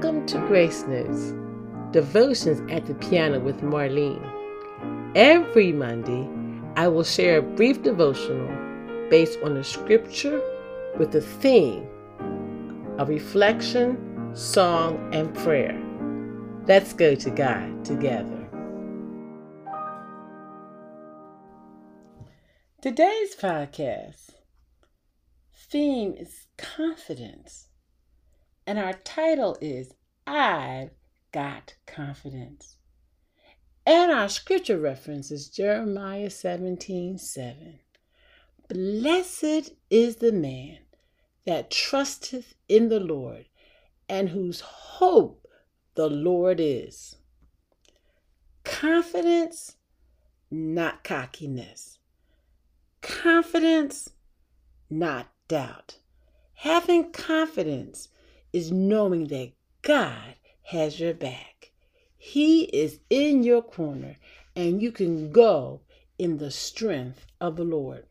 Welcome to Grace Notes, devotions at the piano with Marlene. Every Monday, I will share a brief devotional based on a scripture with a theme, a reflection, song, and prayer. Let's go to God together. Today's podcast theme is confidence. And our title is I've Got Confidence. And our scripture reference is Jeremiah 17 7. Blessed is the man that trusteth in the Lord and whose hope the Lord is. Confidence, not cockiness. Confidence, not doubt. Having confidence is knowing that God has your back. He is in your corner, and you can go in the strength of the Lord.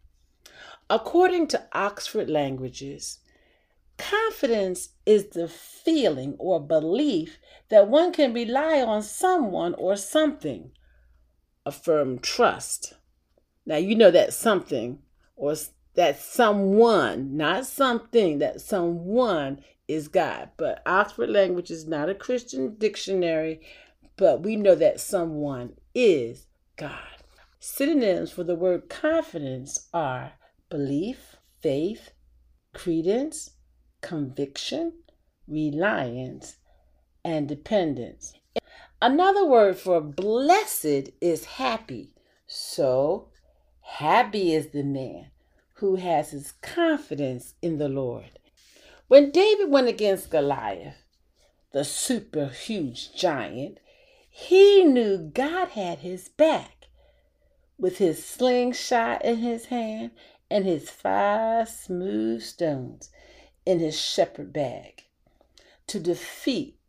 According to Oxford Languages, confidence is the feeling or belief that one can rely on someone or something. A firm trust. Now, you know that something or that someone, not something, that someone is God. But Oxford Language is not a Christian dictionary, but we know that someone is God. Synonyms for the word confidence are belief, faith, credence, conviction, reliance, and dependence. Another word for blessed is happy. So, happy is the man who has his confidence in the Lord. When David went against Goliath, the super huge giant, he knew God had his back. With his slingshot in his hand and his five smooth stones in his shepherd bag to defeat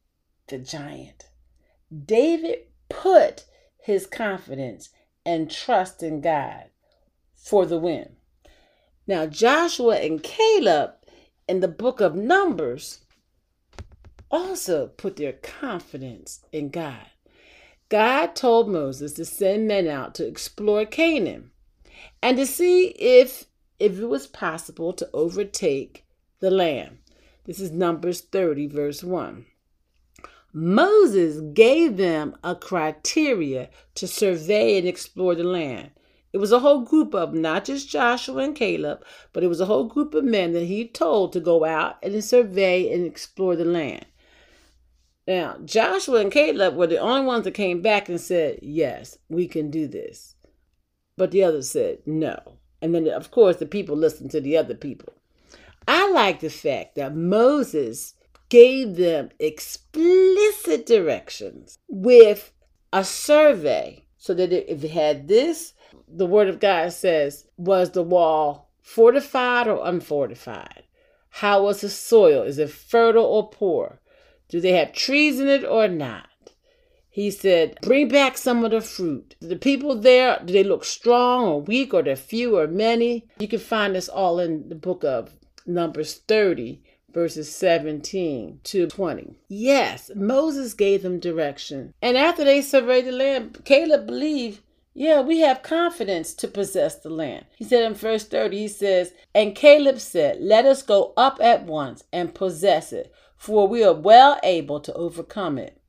the giant. David put his confidence and trust in God for the win. Now, Joshua and Caleb in the book of Numbers also put their confidence in God. God told Moses to send men out to explore Canaan and to see if if it was possible to overtake the land. This is Numbers 30 verse 1. Moses gave them a criteria to survey and explore the land. It was a whole group of not just Joshua and Caleb, but it was a whole group of men that he told to go out and survey and explore the land. Now, Joshua and Caleb were the only ones that came back and said, Yes, we can do this. But the others said no. And then, of course, the people listened to the other people. I like the fact that Moses gave them explicit directions with a survey so that if it had this, the word of God says, was the wall fortified or unfortified? How was the soil? Is it fertile or poor? Do they have trees in it or not? He said, Bring back some of the fruit. The people there, do they look strong or weak or they're few or many? You can find this all in the book of Numbers 30, verses 17 to 20. Yes, Moses gave them direction. And after they surveyed the land, Caleb believed yeah, we have confidence to possess the land. He said in verse 30, he says, And Caleb said, Let us go up at once and possess it, for we are well able to overcome it.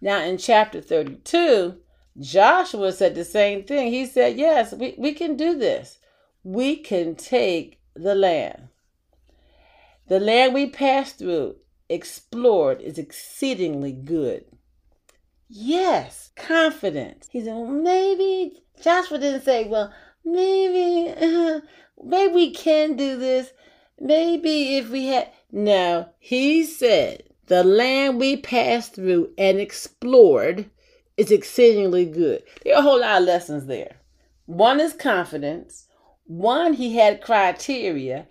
Now in chapter 32, Joshua said the same thing. He said, Yes, we, we can do this. We can take the land. The land we passed through, explored, is exceedingly good. Yes, confidence. He said, well, maybe Joshua didn't say, well, maybe, uh, maybe we can do this. Maybe if we had. No, he said, the land we passed through and explored is exceedingly good. There are a whole lot of lessons there. One is confidence. One, he had criteria.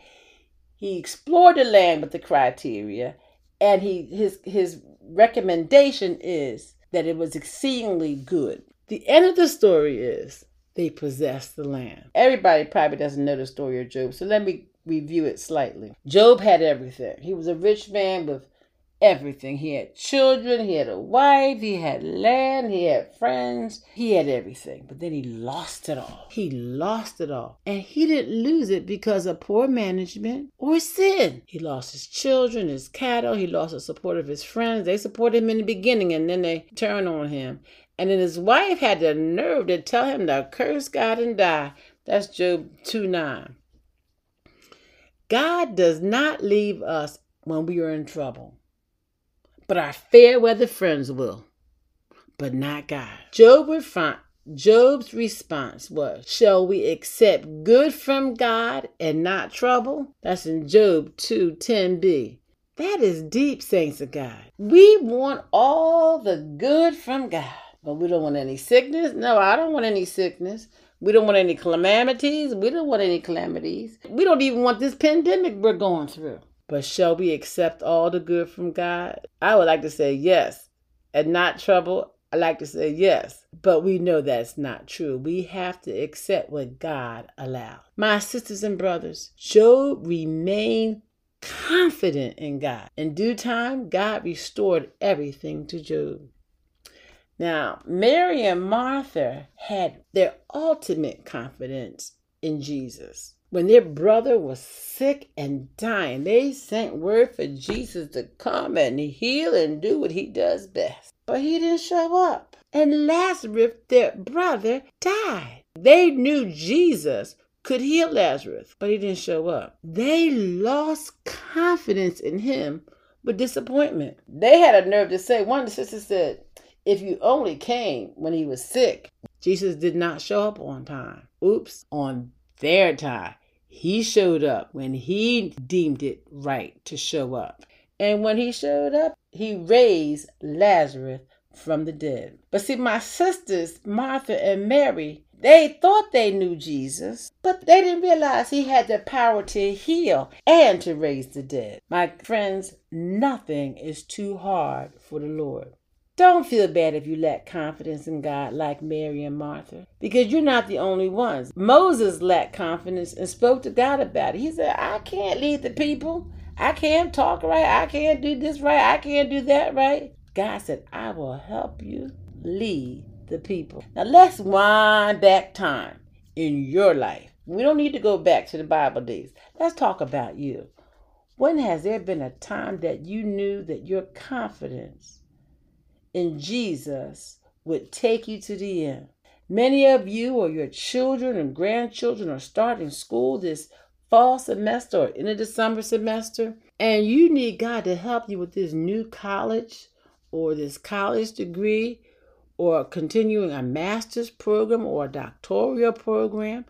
He explored the land with the criteria, and he his his recommendation is that it was exceedingly good. The end of the story is they possessed the land. Everybody probably doesn't know the story of Job, so let me review it slightly. Job had everything. He was a rich man with everything. He had children, he had a wife, he had land, he had friends, he had everything. But then he lost it all. He lost it all. And he didn't lose it because of poor management or sin. He lost his children, his cattle, he lost the support of his friends. They supported him in the beginning and then they turned on him. And then his wife had the nerve to tell him to curse God and die. That's Job 2 9. God does not leave us when we are in trouble but our fair weather friends will, but not God. Job refi- Job's response was, Shall we accept good from God and not trouble? That's in Job 2 10b. That is deep, saints of God. We want all the good from God, but we don't want any sickness. No, I don't want any sickness. We don't want any calamities. We don't want any calamities. We don't even want this pandemic we're going through. But shall we accept all the good from God? I would like to say yes. And not trouble, I like to say yes. But we know that's not true. We have to accept what God allowed. My sisters and brothers, Job remained confident in God. In due time, God restored everything to Job. Now, Mary and Martha had their ultimate confidence in Jesus when their brother was sick and dying, they sent word for Jesus to come and heal and do what he does best. But he didn't show up. And Lazarus, their brother, died. They knew Jesus could heal Lazarus, but he didn't show up. They lost confidence in him with disappointment. They had a nerve to say, one of the sisters said, if you only came when he was sick. Jesus did not show up on time. Oops, on their time. He showed up when he deemed it right to show up. And when he showed up, he raised Lazarus from the dead. But see, my sisters, Martha and Mary, they thought they knew Jesus, but they didn't realize he had the power to heal and to raise the dead. My friends, nothing is too hard for the Lord. Don't feel bad if you lack confidence in God like Mary and Martha, because you're not the only ones. Moses lacked confidence and spoke to God about it. He said, I can't lead the people. I can't talk right. I can't do this right. I can't do that right. God said, I will help you lead the people. Now let's wind back time in your life. We don't need to go back to the Bible days. Let's talk about you. When has there been a time that you knew that your confidence in Jesus would take you to the end. Many of you or your children and grandchildren are starting school this fall semester or in the summer semester, and you need God to help you with this new college or this college degree or continuing a master's program or a doctoral program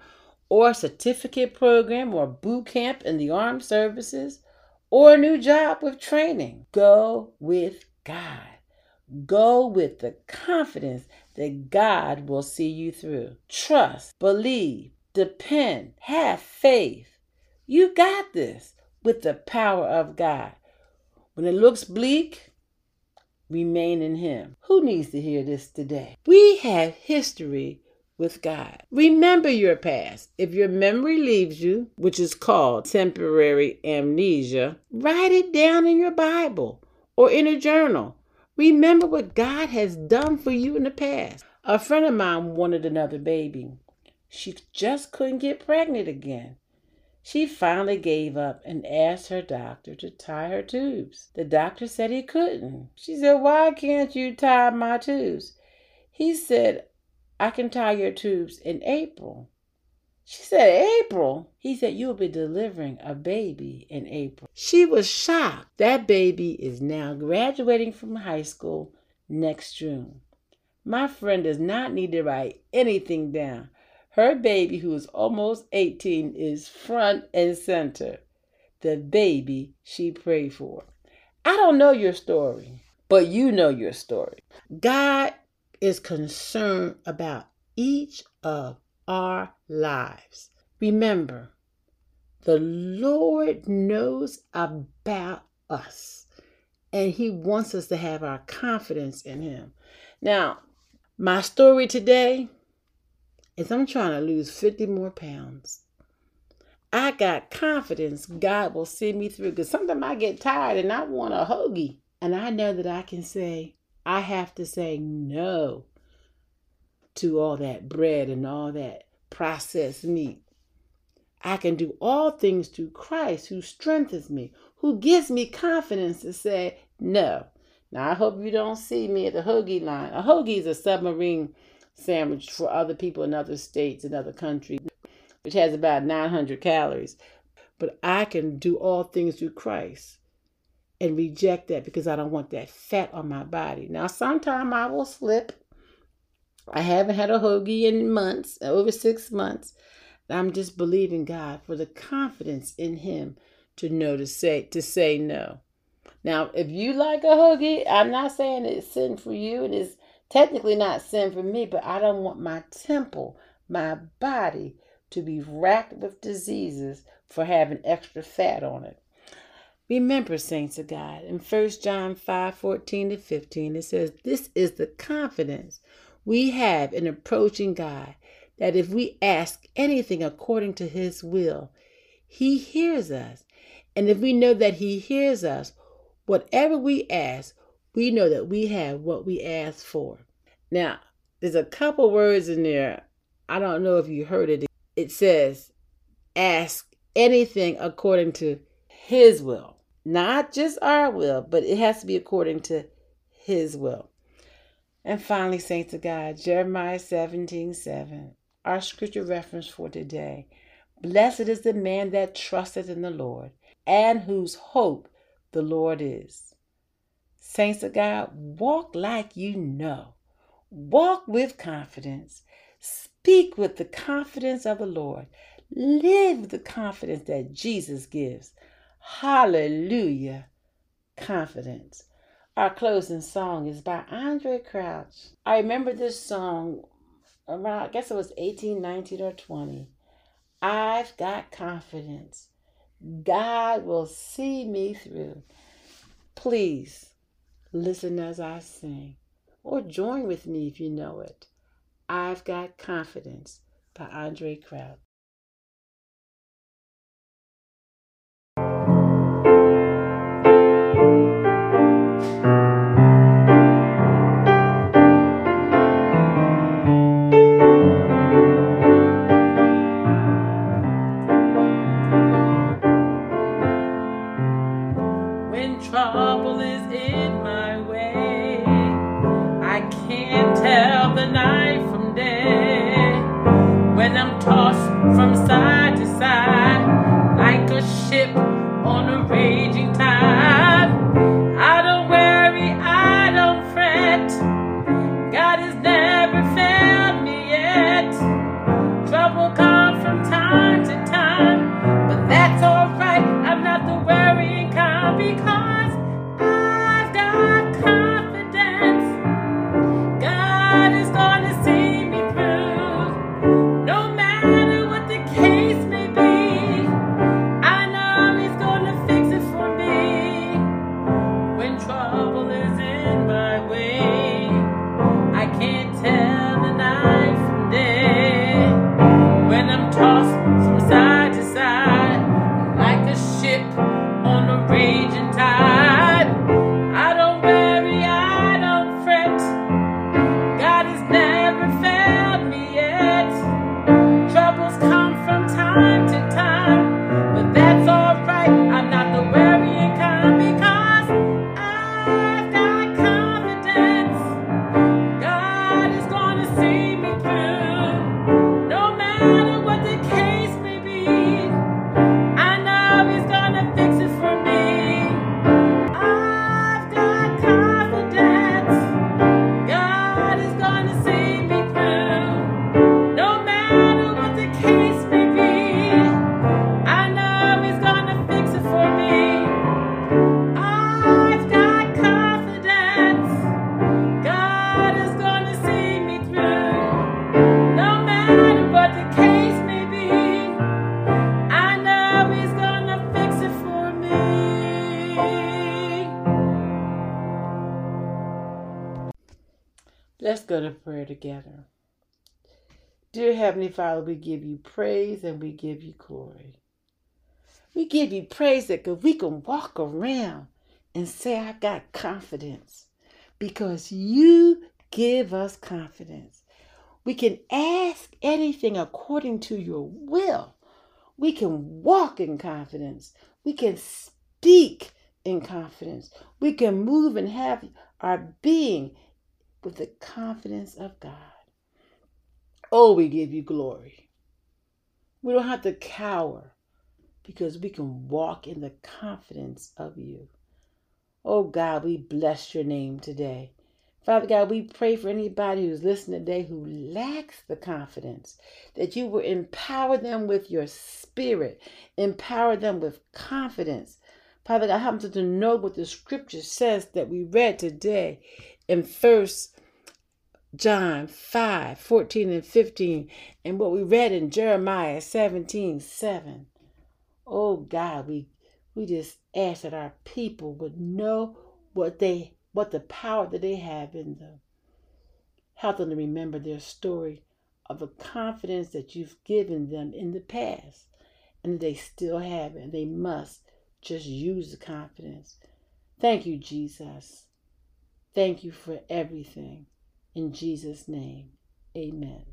or a certificate program or boot camp in the armed services or a new job with training. Go with God. Go with the confidence that God will see you through. Trust, believe, depend, have faith. You got this with the power of God. When it looks bleak, remain in Him. Who needs to hear this today? We have history with God. Remember your past. If your memory leaves you, which is called temporary amnesia, write it down in your Bible or in a journal. Remember what God has done for you in the past. A friend of mine wanted another baby. She just couldn't get pregnant again. She finally gave up and asked her doctor to tie her tubes. The doctor said he couldn't. She said, Why can't you tie my tubes? He said, I can tie your tubes in April. She said, April? He said, You'll be delivering a baby in April. She was shocked. That baby is now graduating from high school next June. My friend does not need to write anything down. Her baby, who is almost 18, is front and center. The baby she prayed for. I don't know your story, but you know your story. God is concerned about each of our lives. Remember, the Lord knows about us and He wants us to have our confidence in Him. Now, my story today is I'm trying to lose 50 more pounds. I got confidence God will see me through because sometimes I get tired and I want a hoagie. And I know that I can say, I have to say no to all that bread and all that processed meat. I can do all things through Christ who strengthens me, who gives me confidence to say no. Now, I hope you don't see me at the hoagie line. A hoagie is a submarine sandwich for other people in other states and other countries, which has about 900 calories. But I can do all things through Christ and reject that because I don't want that fat on my body. Now, sometime I will slip. I haven't had a hoagie in months, over six months. I'm just believing God for the confidence in Him to know to say to say no. Now, if you like a hoagie, I'm not saying it's sin for you, and it's technically not sin for me, but I don't want my temple, my body, to be racked with diseases for having extra fat on it. Remember, saints of God, in 1 John 5 14 to 15, it says, This is the confidence we have in approaching God, that if we ask anything according to his will, he hears us. And if we know that he hears us, whatever we ask, we know that we have what we ask for. Now, there's a couple words in there. I don't know if you heard it. It says, Ask anything according to his will. Not just our will, but it has to be according to His will. And finally, saints of God, Jeremiah 17 7, our scripture reference for today. Blessed is the man that trusteth in the Lord, and whose hope the Lord is. Saints of God, walk like you know. Walk with confidence. Speak with the confidence of the Lord. Live the confidence that Jesus gives. Hallelujah. Confidence. Our closing song is by Andraé Crouch. I remember this song around, I guess it was 18, 19, or 20. I've got confidence. God will see me through. Please listen as I sing or join with me if you know it. I've got confidence by Andraé Crouch. Let's together. Dear Heavenly Father, we give you praise and we give you glory. We give you praise that we can walk around and say, I got confidence because you give us confidence. We can ask anything according to your will. We can walk in confidence. We can speak in confidence. We can move and have our being with the confidence of God. Oh, we give you glory. We don't have to cower because we can walk in the confidence of you. Oh God, we bless your name today. Father God, we pray for anybody who's listening today who lacks the confidence that you will empower them with your spirit, empower them with confidence. Father God, help them to know what the scripture says that we read today in First John 5 14 and 15, and what we read in Jeremiah 17 7. Oh God, we we just ask that our people would know what they what the power that they have in them. Help them to remember their story of the confidence that you've given them in the past and they still have it and they must just use the confidence. Thank you, Jesus. Thank you for everything. In Jesus' name, amen.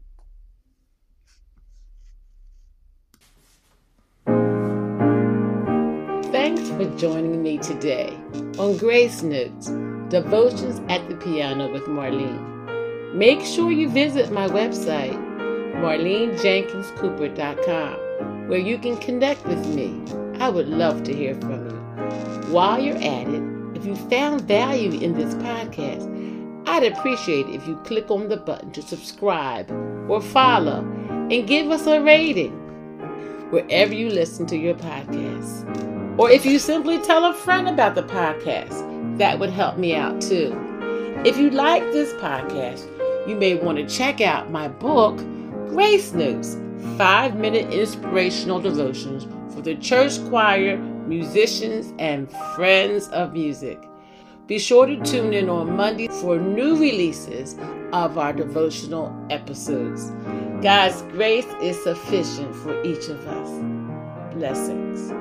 Thanks for joining me today on Grace Notes Devotions at the Piano with Marlene. Make sure you visit my website, marlenejenkinscooper.com, where you can connect with me. I would love to hear from you. While you're at it, if you found value in this podcast, I'd appreciate if you click on the button to subscribe or follow and give us a rating wherever you listen to your podcast. Or if you simply tell a friend about the podcast, that would help me out too. If you like this podcast, you may want to check out my book, Grace Notes Five Minute Inspirational Devotions for the Church Choir, Musicians, and Friends of Music. Be sure to tune in on Monday for new releases of our devotional episodes. God's grace is sufficient for each of us. Blessings.